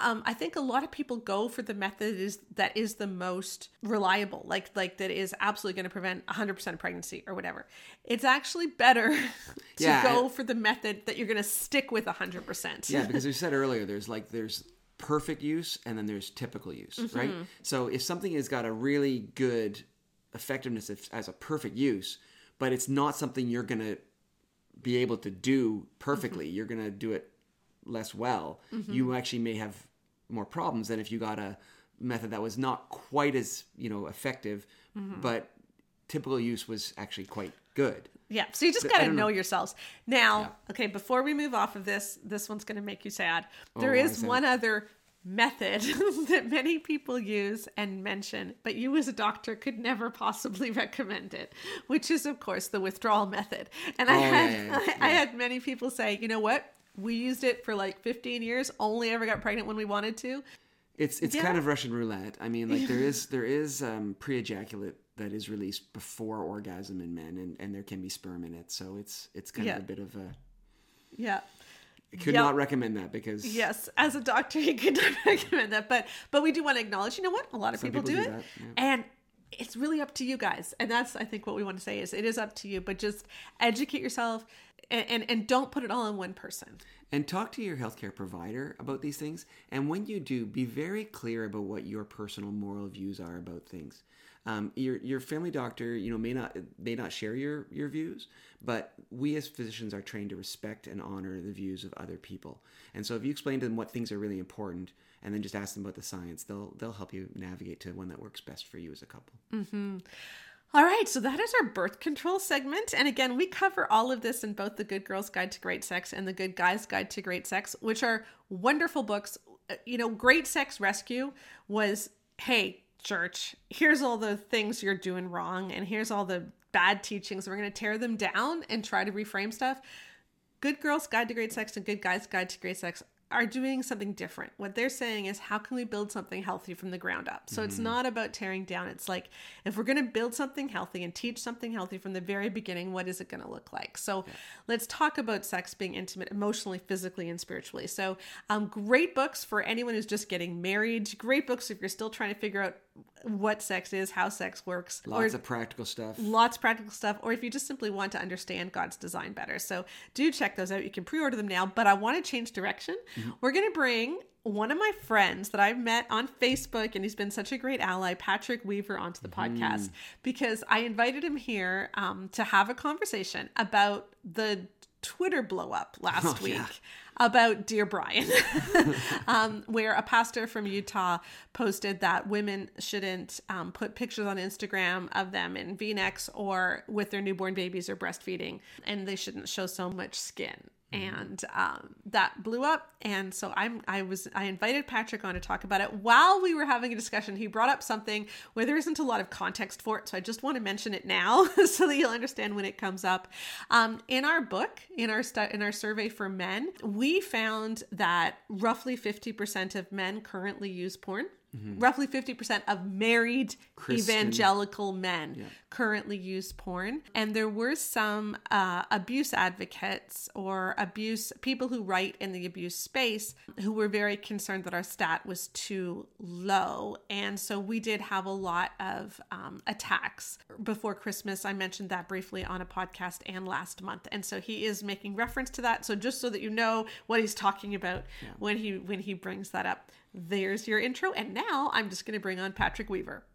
um, I think a lot of people go for the method is that is the most reliable, like like that is absolutely going to prevent 100% of pregnancy or whatever. It's actually better to Yeah, go I- for the method that you're going to stick with 100%. Yeah, because we said earlier, there's like there's perfect use and then there's typical use, Mm-hmm. right? So if something has got a really good effectiveness if, as a perfect use, but it's not something you're gonna be able to do perfectly, Mm-hmm. you're gonna do it less well. You actually may have more problems than if you got a method that was not quite as you know effective, Mm-hmm. but typical use was actually quite good. Yeah, so you just got to know know. yourselves. Now, okay, before we move off of this, this one's going to make you sad. There why is one other method that many people use and mention, but you as a doctor could never possibly recommend it, which is of course the withdrawal method. And I Oh, yeah, had yeah, yeah, I, I had many people say, "You know what? We used it for like 15 years, only ever got pregnant when we wanted to." It's it's Yeah. kind of Russian roulette. I mean, like there is there is um, pre-ejaculate that is released before orgasm in men, and, and there can be sperm in it. So it's it's kind Yeah. of a bit of a. Yeah. I could Yep. not recommend that because Yes, as a doctor, you could not recommend that, but but we do want to acknowledge. You know what? A lot of people, people do, do it, yeah. and it's really up to you guys. And that's I think what we want to say is it is up to you, but just educate yourself and and, and don't put it all on one person. and talk to your healthcare provider about these things. And when you do, be very clear about what your personal moral views are about things. Um, your your family doctor, you know, may not may not share your your views, but we as physicians are trained to respect and honor the views of other people. And so, if you explain to them what things are really important, and then just ask them about the science, they'll they'll help you navigate to one that works best for you as a couple. All right, so that is our birth control segment. And again, we cover all of this in both The Good Girl's Guide to Great Sex and The Good Guy's Guide to Great Sex, which are wonderful books. Uh, You know, Great Sex Rescue was hey, church, here's all the things you're doing wrong, and here's all the bad teachings. We're going to tear them down and try to reframe stuff. Good Girls Guide to Great Sex and Good Guys Guide to Great Sex are doing something different. What they're saying is, how can we build something healthy from the ground up? So it's not about tearing down. It's like, if we're going to build something healthy and teach something healthy from the very beginning, what is it going to look like? So let's talk about sex being intimate emotionally, physically, and spiritually. So, um, great books for anyone who's just getting married. Great books if you're still trying to figure out what sex is, how sex works, Lots of practical stuff. lots of practical stuff, or if you just simply want to understand God's design better. So do check those out. You can pre order them now, but I want to change direction. We're going to bring one of my friends that I've met on Facebook, and he's been such a great ally, Patrick Weaver, onto the podcast because I invited him here um, to have a conversation about the Twitter blow up last Oh, week yeah. about Dear Brian, um, where a pastor from Utah posted that women shouldn't um, put pictures on Instagram of them in v necks or with their newborn babies or breastfeeding, and they shouldn't show so much skin. And um, that blew up, and so I'm I was I invited Patrick on to talk about it. While we were having a discussion, he brought up something where there isn't a lot of context for it, so I just want to mention it now so that you'll understand when it comes up. Um, in our book, in our stu- in our survey for men, we found that roughly 50% of men currently use porn. Roughly 50% of married Christian. evangelical men currently use porn. And there were some uh, abuse advocates or abuse people who write in the abuse space who were very concerned that our stat was too low. And so we did have a lot of um, attacks before Christmas. I mentioned that briefly on a podcast and last month. And so he is making reference to that. So just so that you know what he's talking about when he when he brings that up. There's your intro. And now I'm just going to bring on Patrick Weaver.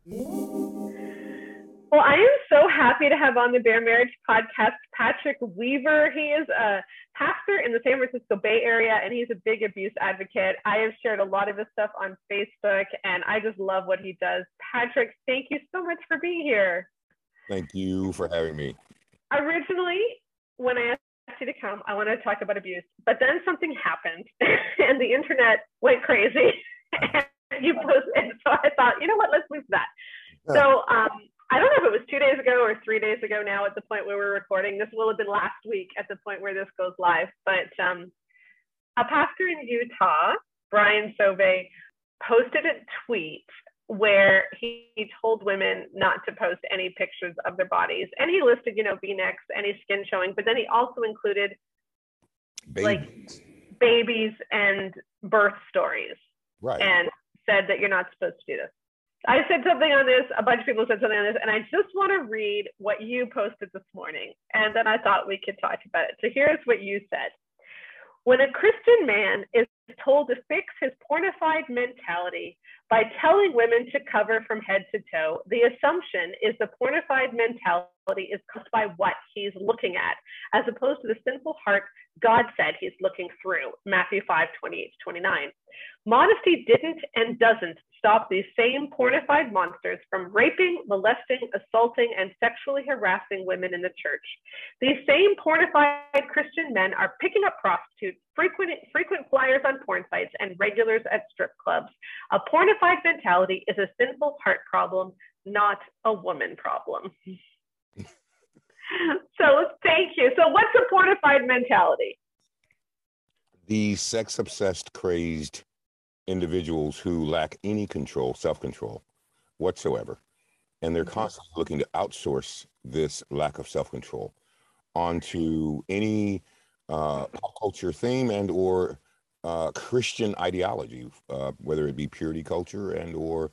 Well, I am so happy to have on the Bare Marriage podcast Patrick Weaver. He is a pastor in the San Francisco Bay Area and he's a big abuse advocate. I have shared a lot of his stuff on Facebook and I just love what he does. Patrick, thank you so much for being here. Thank you for having me. Originally, when I asked you to come, I want to talk about abuse, but then something happened and the internet went crazy. and you posted, so I thought, you know what, let's move that. So um, I don't know if it was two days ago or three days ago now at the point where we're recording. This will have been last week at the point where this goes live. But um, a pastor in Utah, Brian Sauvé, posted a tweet where he, he told women not to post any pictures of their bodies. And he listed, you know, V-necks, any skin showing, but then he also included like- Babies. babies and birth stories right. and said that you're not supposed to do this. I said something on this, a bunch of people said something on this, and I just want to read what you posted this morning. And then I thought we could talk about it. So here's what you said. When a Christian man is told to fix his pornified mentality by telling women to cover from head to toe, the assumption is the pornified mentality is caused by what he's looking at, as opposed to the sinful heart God said he's looking through. Matthew 5, 28 to 29. Modesty didn't and doesn't stop these same pornified monsters from raping, molesting, assaulting, and sexually harassing women in the church. These same pornified Christian men are picking up prostitutes, frequent, frequent flyers on porn sites, and regulars at strip clubs. A pornified mentality is a sinful heart problem, not a woman problem. so thank you. So what's a pornified mentality? the sex obsessed, crazed individuals who lack any control, self control whatsoever. And they're constantly looking to outsource this lack of self control onto any uh, pop culture theme and or uh, Christian ideology, uh, whether it be purity culture and or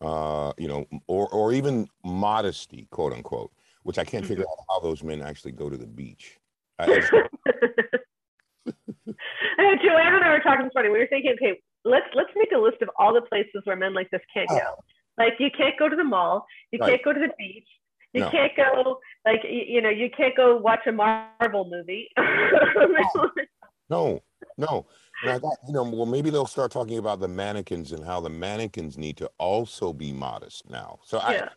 uh, you know, or or even modesty, quote unquote, which I can't figure out how those men actually go to the beach. I, I just- I know Joanne and I were talking this morning. We were thinking, okay, let's let's make a list of all the places where men like this can't go. Ah. Like you can't go to the mall, you. Right. can't go to the beach, you No. can't go like you, you know you can't go watch a Marvel movie. no, no. And I thought, you know, well, maybe they'll start talking about the mannequins and how the mannequins need to also be modest now. So yeah. I,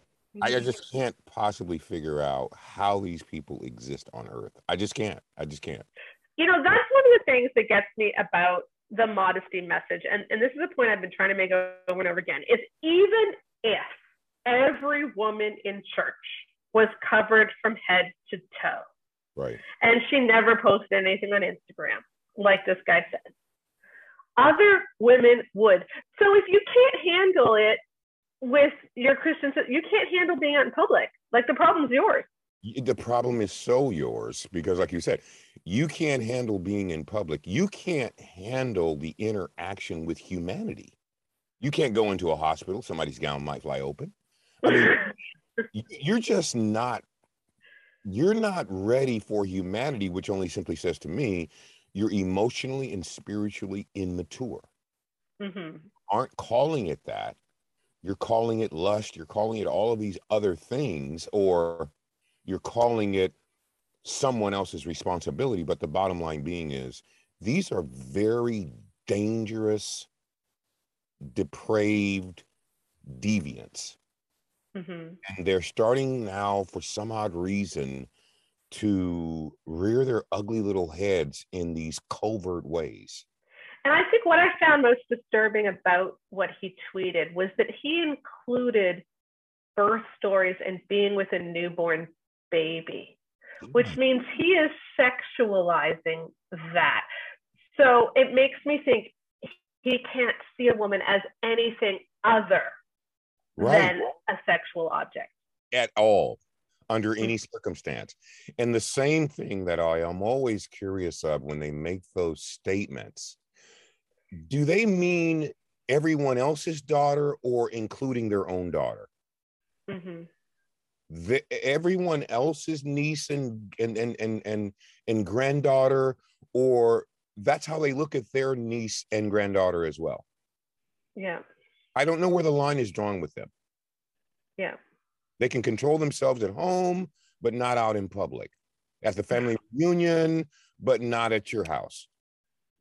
I mm-hmm. just can't possibly figure out how these people exist on Earth. I just can't. I just can't. you know that's one of the things that gets me about the modesty message and, and this is a point i've been trying to make over and over again is even if every woman in church was covered from head to toe Right. and she never posted anything on instagram like this guy said other women would so if you can't handle it with your christian you can't handle being out in public like the problem's yours The problem is so yours because, like you said, you can't handle being in public. You can't handle the interaction with humanity. You can't go into a hospital, somebody's gown might fly open. I mean, you're just not you're not ready for humanity which only simply says to me you're emotionally and spiritually immature hmm aren't calling it that you're calling it lust you're calling it all of these other things or you're calling it someone else's responsibility. But the bottom line being is these are very dangerous depraved deviants. Hmm and they're starting now for some odd reason to rear their ugly little heads in these covert ways And I think what I found most disturbing about what he tweeted was that he included birth stories and being with a newborn baby, which hmm. means he is sexualizing that. So it makes me think he can't see a woman as anything other right than a sexual object. at all under hmm. any circumstance and the same thing that i am always curious of when they make those statements do they mean everyone else's daughter or including their own daughter? Hmm the, everyone else's niece and and and and and, and granddaughter or that's how they look at their niece and granddaughter as well? Yeah. i don't know where the line is drawn with them. Yeah. they can control themselves at home but not out in public. At the family reunion but not at your house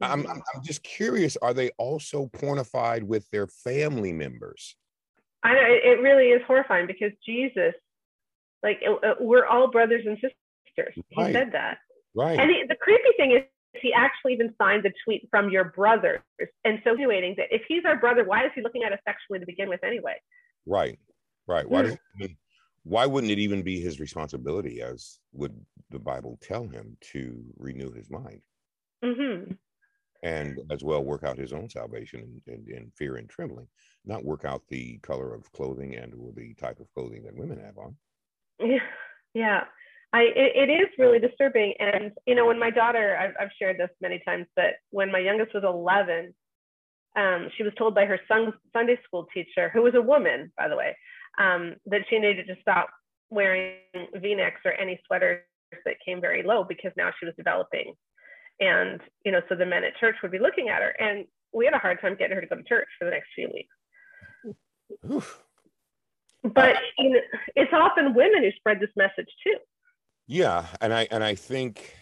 I'm, I'm, just curious are they also pornified with their family members I know it, really is horrifying because Jesus, like, it- it- we're all brothers and sisters. He Right. said that. right And the, the creepy thing is, he actually even signed the tweet from your brothers, and so insinuating that if he's our brother, why is he looking at us sexually to begin with anyway? Right, right. Why Hmm. does why wouldn't it even be his responsibility, as would the Bible tell him, to renew his mind hmm and as well work out his own salvation in, in, in fear and trembling, not work out the color of clothing and or the type of clothing that women have on. Yeah, yeah. I it, it is really disturbing, and you know, when my daughter, I've, I've shared this many times, but when my youngest was 11, um, she was told by her son, Sunday school teacher, who was a woman, by the way, um, that she needed to stop wearing V-necks or any sweaters that came very low because now she was developing, and you know, so the men at church would be looking at her, and we had a hard time getting her to go to church for the next few weeks. Oof. But you know, it's often women who spread this message too. Yeah, and I and I think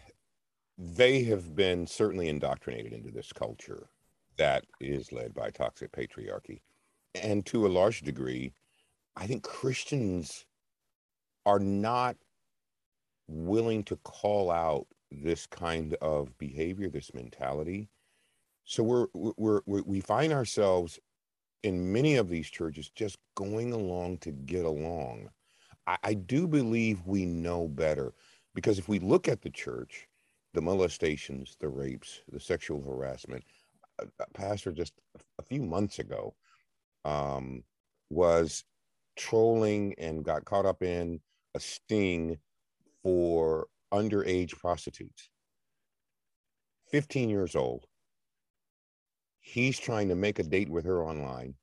they have been certainly indoctrinated into this culture that is led by toxic patriarchy. And to a large degree, I think Christians are not willing to call out this kind of behavior, this mentality. So we're we're, we're we find ourselves in many of these churches just going along to get along. I, I do believe we know better because if we look at the church, the molestations, the rapes, the sexual harassment, a, a pastor just a few months ago um, was trolling and got caught up in a sting for underage prostitutes. 15 years old. He's trying to make a date with her online,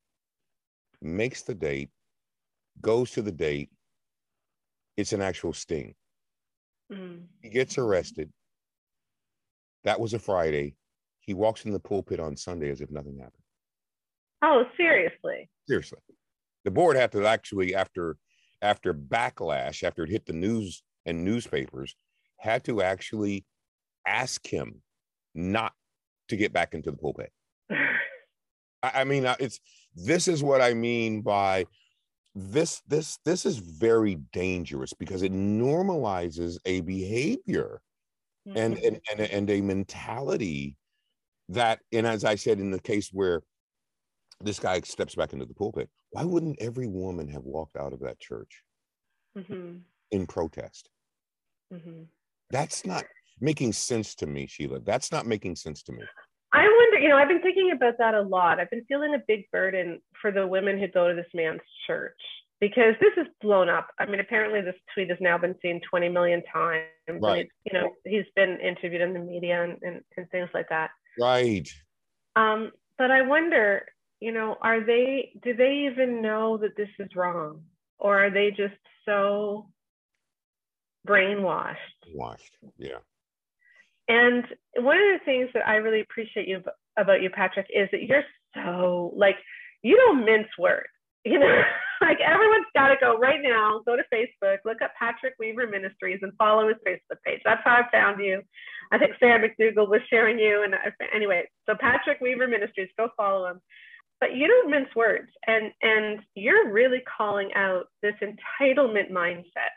makes the date, goes to the date. It's an actual sting. Mm. He gets arrested. That was a Friday. He walks in the pulpit on Sunday as if nothing happened. Oh, seriously. Seriously. The board had to actually, after after backlash, after it hit the news and newspapers, had to actually ask him not to get back into the pulpit. I, I mean, uh, it's this is what I mean by this this this is very dangerous because it normalizes a behavior and Mhm. and and, and a mentality that and as i said in the case where this guy steps back into the pulpit why wouldn't every woman have walked out of that church Mhm. in protest Mhm. That's not making sense to me sheila that's not making sense to me I wonder, you know, I've been thinking about that a lot. I've been feeling a big burden for the women who go to this man's church because this is blown up. I mean, apparently this tweet has now been seen 20 million times. Right. you know, he's been interviewed in the media and, and, and things like that. right Um, but I wonder, you know, are they, do they even know that this is wrong? Or are they just so brainwashed? washed yeah And one of the things that I really appreciate you about you, Patrick, is that you're so like you don't mince words. You know, like everyone's got to go right now. Go to Facebook, look up Patrick Weaver Ministries, and follow his Facebook page. That's how I found you. I think Sarah McDugal was sharing you, and I, anyway, so Patrick Weaver Ministries, go follow him. But you don't mince words, and and you're really calling out this entitlement mindset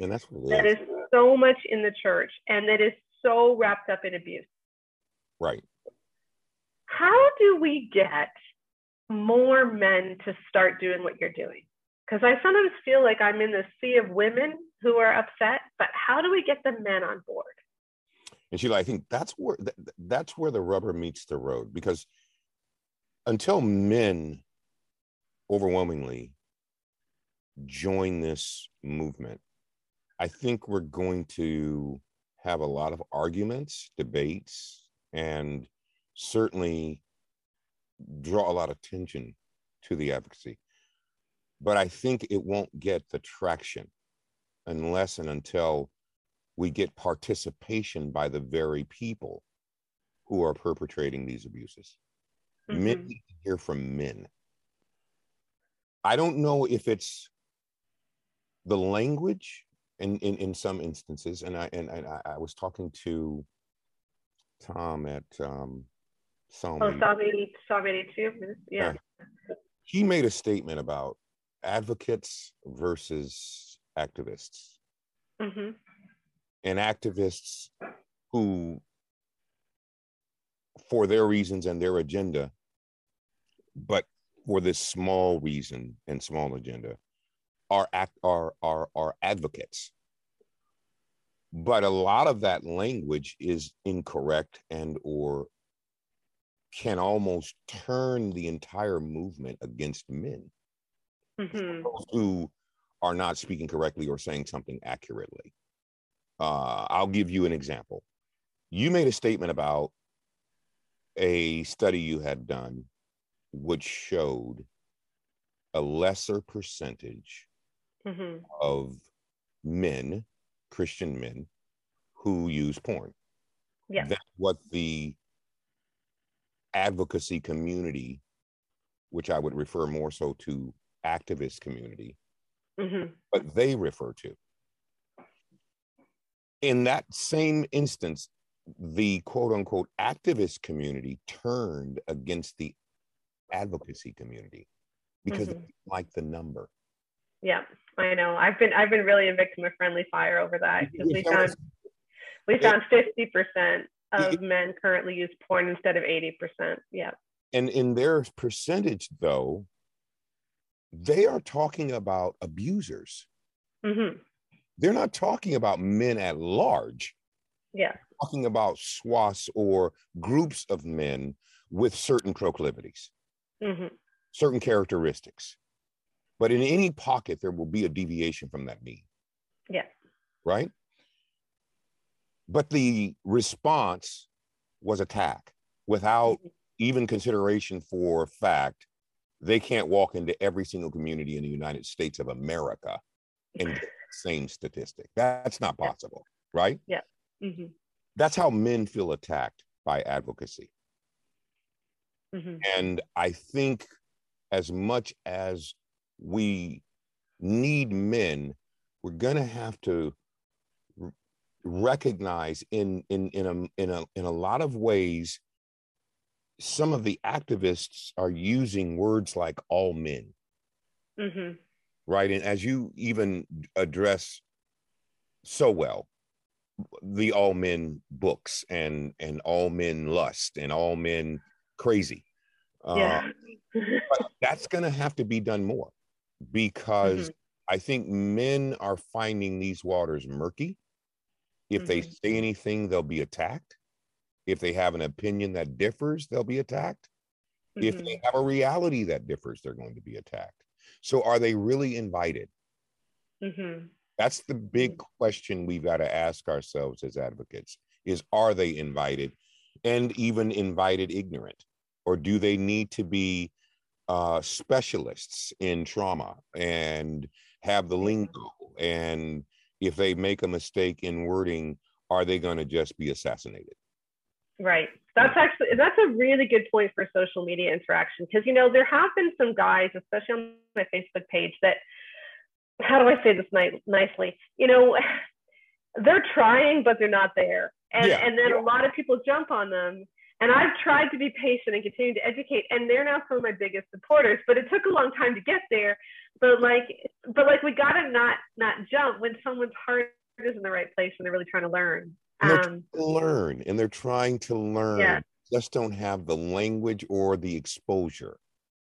and that's what that it is is so much in the church and that is so wrapped up in abuse. right How do we get more men to start doing what you're doing? Because I sometimes feel like I'm in the sea of women who are upset, but how do we get the men on board? And Sheila, I think that's where th- th- that's where the rubber meets the road because until men overwhelmingly join this movement, I think we're going to have a lot of arguments, debates, and certainly draw a lot of attention to the advocacy. But I think it won't get the traction unless and until we get participation by the very people who are perpetrating these abuses. Men Mhm. need to hear from men. I don't know if it's the language in, in, in some instances, and I and, and I, I was talking to Tom at um, Oh, 80. Psalm 80, 82. Yeah. he made a statement about advocates versus activists Mm-hmm. and activists who for their reasons and their agenda but for this small reason and small agenda are act are are are advocates but a lot of that language is incorrect and or can almost turn the entire movement against men hmm those who are not speaking correctly or saying something accurately. Uh, I'll give you an example. You made a statement about a study you had done, which showed a lesser percentage hmm of men, Christian men, who use porn. Yeah. That's what the advocacy community, which I would refer more so to activist community, hmm but they refer to. In that same instance, the quote unquote activist community turned against the advocacy community because they Mhm. didn't like the number. Yeah, I know. I've been I've been really a victim of friendly fire over that because we found we found fifty percent of men currently use porn instead of eighty percent. Yeah. And in their percentage, though, they are talking about abusers. hmm They're not talking about men at large. Yeah. Talking about swaths or groups of men with certain proclivities, hmm certain characteristics. But in any pocket, there will be a deviation from that mean. Yeah. Right? But the response was attack without Mhm. even consideration for fact they can't walk into every single community in the United States of America and get the same statistic. That's not Yeah. possible, right? hmm That's how men feel attacked by advocacy. hmm And I think as much as we need men, we're going to have to r- recognize in in in a in a in a lot of ways some of the activists are using words like all men. Hmm right? And as you even address so well the all men books and and all men lust and all men crazy. Uh, Yeah. that's going to have to be done more because Mm-hmm. I think men are finding these waters murky. If they Mhm. say anything, they'll be attacked. If they have an opinion that differs, they'll be attacked. If Mhm. they have a reality that differs, they're going to be attacked. So, are they really invited? Mhm. That's the big question we've got to ask ourselves as advocates is are they invited and even invited ignorant? Or do they need to be uh, specialists in trauma and have the lingo? And if they make a mistake in wording, are they going to just be assassinated? Right. That's actually that's a really good point for social media interaction because you know there have been some guys, especially on my Facebook page, that how do I say this ni- nicely? You know, they're trying but they're not there, and Yeah, and then yeah. a lot of people jump on them. And I've tried to be patient and continue to educate, and they're now some of my biggest supporters. But it took a long time to get there. But like, but like, we gotta not not jump when someone's heart is in the right place and they're really trying to learn. And they're Um, trying to learn and they're trying to learn, Yeah. just don't have the language or the exposure.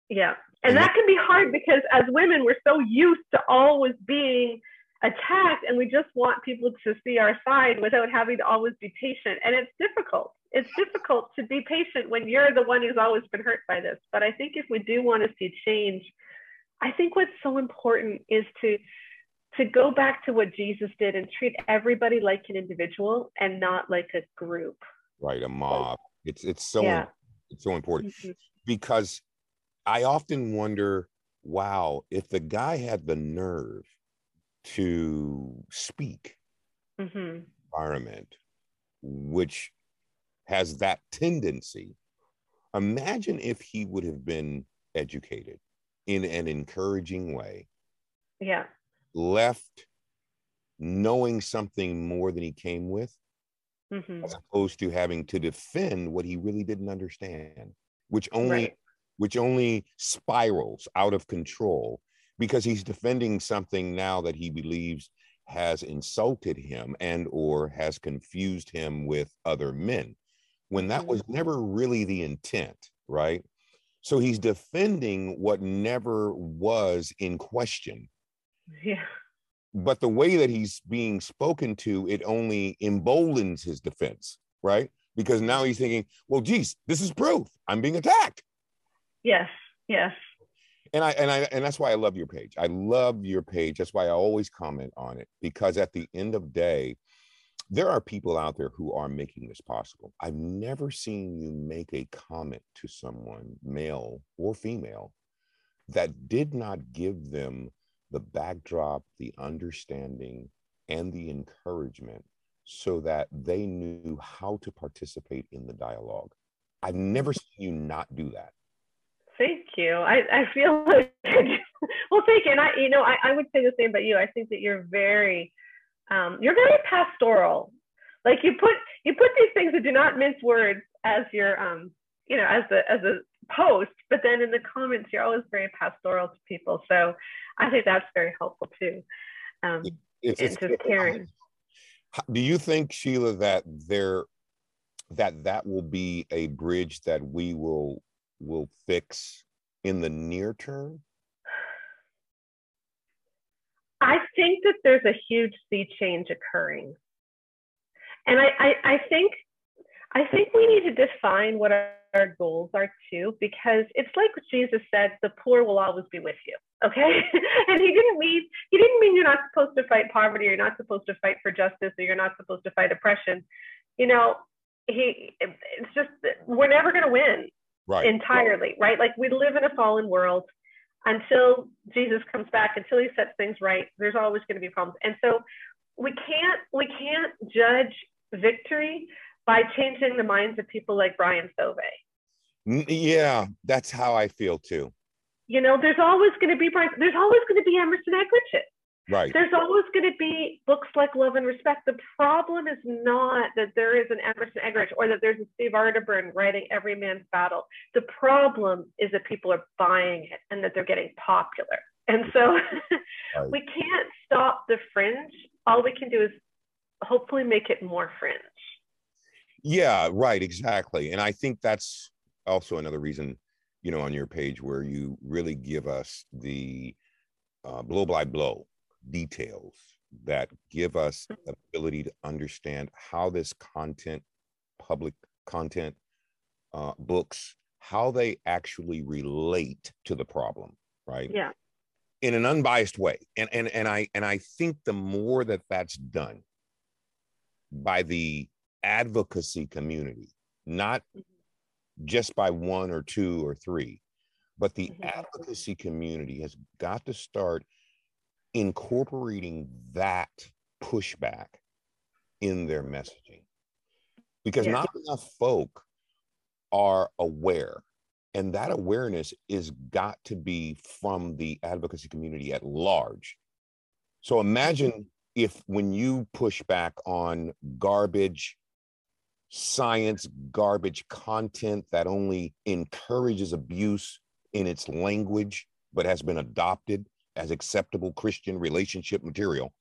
Yeah. And And that can be hard because as women, we're so used to always being attacked and we just want people to see our side without having to always be patient. And it's difficult. It's difficult to be patient when you're the one who's always been hurt by this. But I think if we do want to see change, I think what's so important is to to go back to what Jesus did and treat everybody like an individual and not like a group. right a mob it's it's so Yeah. it's so important Mhm. because i often wonder wow if the guy had the nerve to speak Mhm. environment which has that tendency imagine if he would have been educated in an encouraging way Yeah. left knowing something more than he came with Mhm. as opposed to having to defend what he really didn't understand which only Right. which only spirals out of control because he's defending something now that he believes has insulted him and or has confused him with other men when that Mhm. was never really the intent right so he's defending what never was in question Yeah. but the way that he's being spoken to it only emboldens his defense right because now he's thinking well geez this is proof i'm being attacked Yes. Yes. and I and I and that's why I love your page. I love your page. That's why I always comment on it because at the end of day, there are people out there who are making this possible. I've never seen you make a comment to someone, male or female, that did not give them the backdrop, the understanding, and the encouragement so that they knew how to participate in the dialogue. I've never seen you not do that. Thank you. I, I feel like, well, thank you. And I, you know, I, I would say the same about you. I think that you're very, um, you're very pastoral. Like you put, you put these things that do not mince words as your, um, you know, as a, as a post, but then in the comments, you're always very pastoral to people. So I think that's very helpful too. Um, It's, and just caring. Do you think, Sheila, that there that that will be a bridge that we will will fix in the near term? I think that there's a huge sea change occurring. And I, I, I think I think we need to define what our, our goals are too, because it's like Jesus said, the poor will always be with you. Okay. and he didn't mean he didn't mean you're not supposed to fight poverty, or you're not supposed to fight for justice, or you're not supposed to fight oppression. You know, he it's just we're never gonna win right entirely, right? Like we live in a fallen world until Jesus comes back, until he sets things right, there's always going to be problems. And so we can't we can't judge victory by changing the minds of people like Brian Sauvé. Yeah, that's how I feel too. You know, there's always going to be Brian. There's always going to be Emerson Eggerichs. Right. There's always going to be books like Love and Respect. The problem is not that there is an Emerson Eggerichs or that there's a Steve Arterburn writing Every Man's Battle. The problem is that people are buying it and that they're getting popular. And so right. we can't stop the fringe. All we can do is hopefully make it more fringe. Yeah, right, exactly. And I think that's also another reason, you know, on your page where you really give us the uh, blow by blow details that give us the ability to understand how this content, public content, uh, books, how they actually relate to the problem, right? Yeah. In an unbiased way, and and and I and I think the more that that's done by the advocacy community, not mm-hmm. just by one or two or three, but the mm-hmm. advocacy community has got to start incorporating that pushback in their messaging because yeah. not enough folk are aware and that awareness is got to be from the advocacy community at large so imagine if when you push back on garbage science garbage content that only encourages abuse in its language, but has been adopted as acceptable Christian relationship material.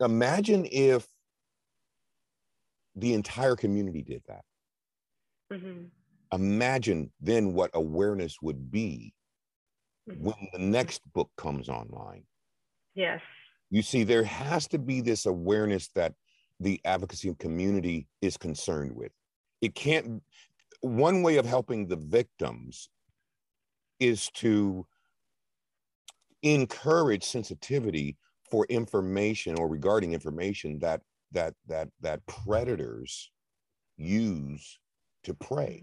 Imagine if the entire community did that. Mm-hmm. Imagine then what awareness would be mm-hmm. when the next book comes online. Yes. You see, there has to be this awareness that the advocacy community is concerned with. It can't, one way of helping the victims is to encourage sensitivity for information or regarding information that that that that predators use to prey.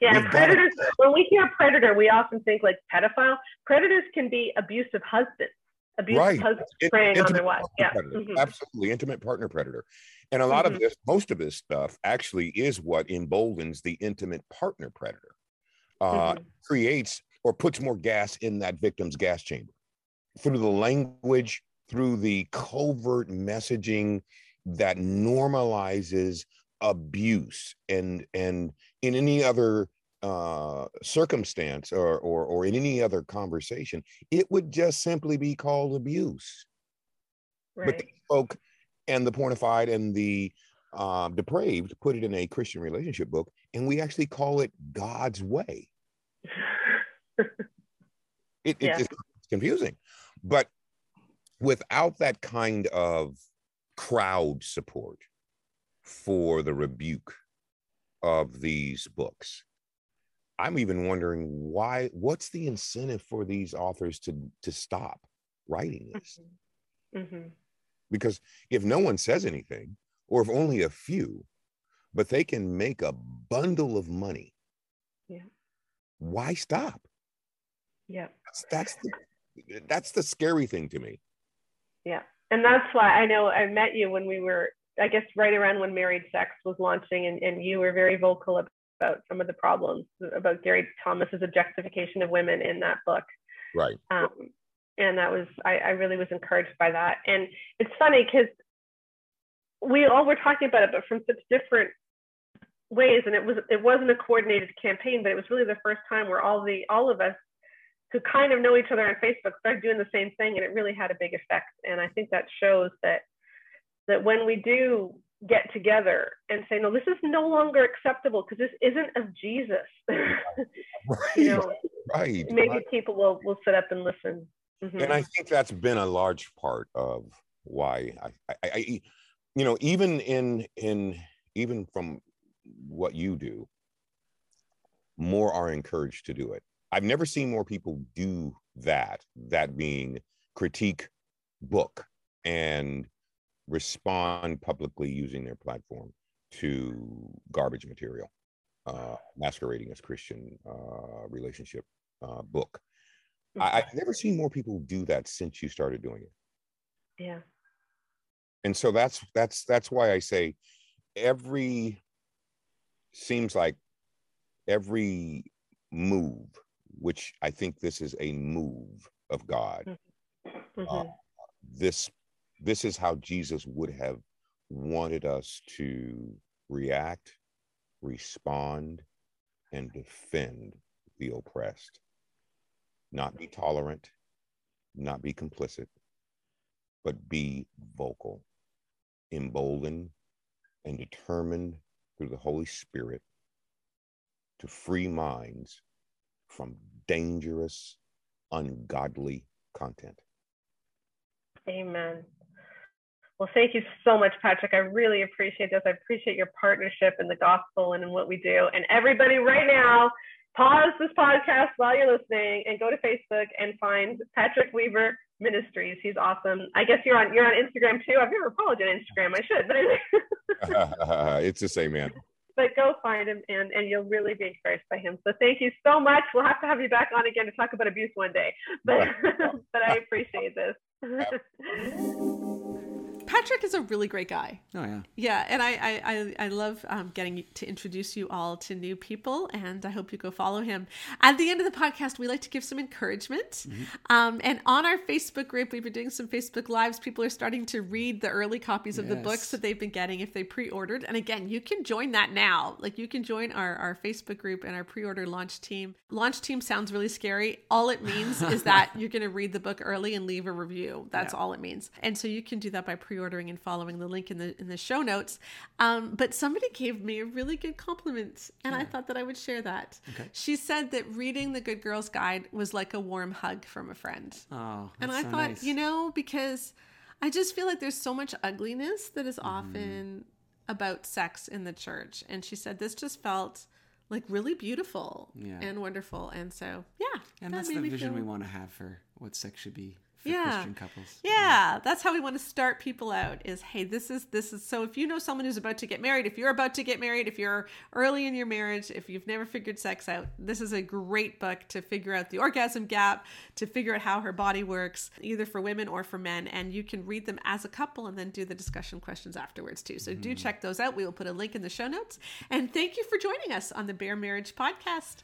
Yeah, We've predators. When we hear predator, we often think like pedophile. Predators can be abusive husbands abuse right. husbands preying on their wives. Yeah, mm-hmm. absolutely, intimate partner predator. And a lot mm-hmm. of this, most of this stuff, actually is what emboldens the intimate partner predator. Uh, mm-hmm. Creates or puts more gas in that victim's gas chamber through the language, through the covert messaging that normalizes abuse and and in any other uh, circumstance or, or or in any other conversation, it would just simply be called abuse. Right. But the folk and the pornified and the um, depraved put it in a Christian relationship book, and we actually call it God's way. it, it, yeah. it's confusing, but without that kind of crowd support for the rebuke of these books I'm even wondering why. What's the incentive for these authors to to stop writing this? Mm-hmm. Mm-hmm. Because if no one says anything, or if only a few, but they can make a bundle of money, yeah. Why stop? Yeah, that's, that's the that's the scary thing to me. Yeah, and that's why I know I met you when we were I guess right around when Married Sex was launching, and, and you were very vocal about some of the problems about Gary Thomas's objectification of women in that book. Right. Um, and that was I, I really was encouraged by that. And it's funny because we all were talking about it, but from such different ways. And it was it wasn't a coordinated campaign, but it was really the first time where all the all of us who kind of know each other on Facebook started doing the same thing, and it really had a big effect. And I think that shows that that when we do get together and say, no, this is no longer acceptable because this isn't of Jesus. right, you know, right. Maybe right. people will will sit up and listen. Mm-hmm. And I think that's been a large part of why I, I, I you know, even in in even from what you do, more are encouraged to do it. I've never seen more people do that. That being critique book and respond publicly using their platform to garbage material, uh, masquerading as Christian uh, relationship uh, book. I, I've never seen more people do that since you started doing it. Yeah. And so that's that's that's why I say every seems like every move, which I think this is a move of God. Mhm. Uh, this this is how Jesus would have wanted us to react, respond, and defend the oppressed. Not be tolerant, not be complicit, but be vocal, emboldened, and determined through the Holy Spirit to free minds from dangerous, ungodly content. Amen. Well, thank you so much, Patrick. I really appreciate this. I appreciate your partnership in the gospel and in what we do. And everybody, right now, pause this podcast while you're listening and go to Facebook and find Patrick Weaver Ministries. He's awesome. I guess you're on you're on Instagram too. I've never followed you on Instagram. I should, but anyway. it's the same man. But go find him and, and you'll really be encouraged by him. So thank you so much. We'll have to have you back on again to talk about abuse one day. But but I appreciate this. Patrick is a really great guy. Oh yeah. Yeah, and I I, I, I love um, getting to introduce you all to new people, and I hope you go follow him. At the end of the podcast, we like to give some encouragement. Um, and on our Facebook group, we've been doing some Facebook lives. People are starting to read the early copies of the books that they've been getting if they pre-ordered. And again, you can join that now. Like you can join our our Facebook group and our pre-order launch team. Launch team sounds really scary. All it means is that you're going to read the book early and leave a review. That's Yeah. all it means. And so you can do that by pre-ordering and following the link in the in the show notes. Um, but somebody gave me a really good compliment, and I thought that I would share that. Okay. She said that reading the Good Girls Guide was like a warm hug from a friend. Oh, and I so thought, nice. you know, because I just feel like there's so much ugliness that Mm-hmm. often about sex in the church. And she said this just felt like really beautiful Yeah. and wonderful. And so, yeah. and that that's the vision feel- we want to have for what sex should be Yeah. Christian couples. Yeah, that's how we want to start people out is hey, this is this is so if you know someone who's about to get married, if you're about to get married, if you're early in your marriage, if you've never figured sex out, this is a great book to figure out the orgasm gap, to figure out how her body works, either for women or for men, and you can read them as a couple and then do the discussion questions afterwards too. So do check those out. We will put a link in the show notes. And thank you for joining us on the Bare Marriage podcast.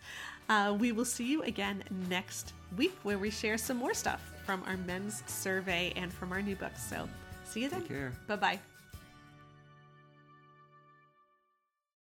Uh, we will see you again next week where we share some more stuff from our men's survey and from our new books. So see you then. Take care. Bye bye.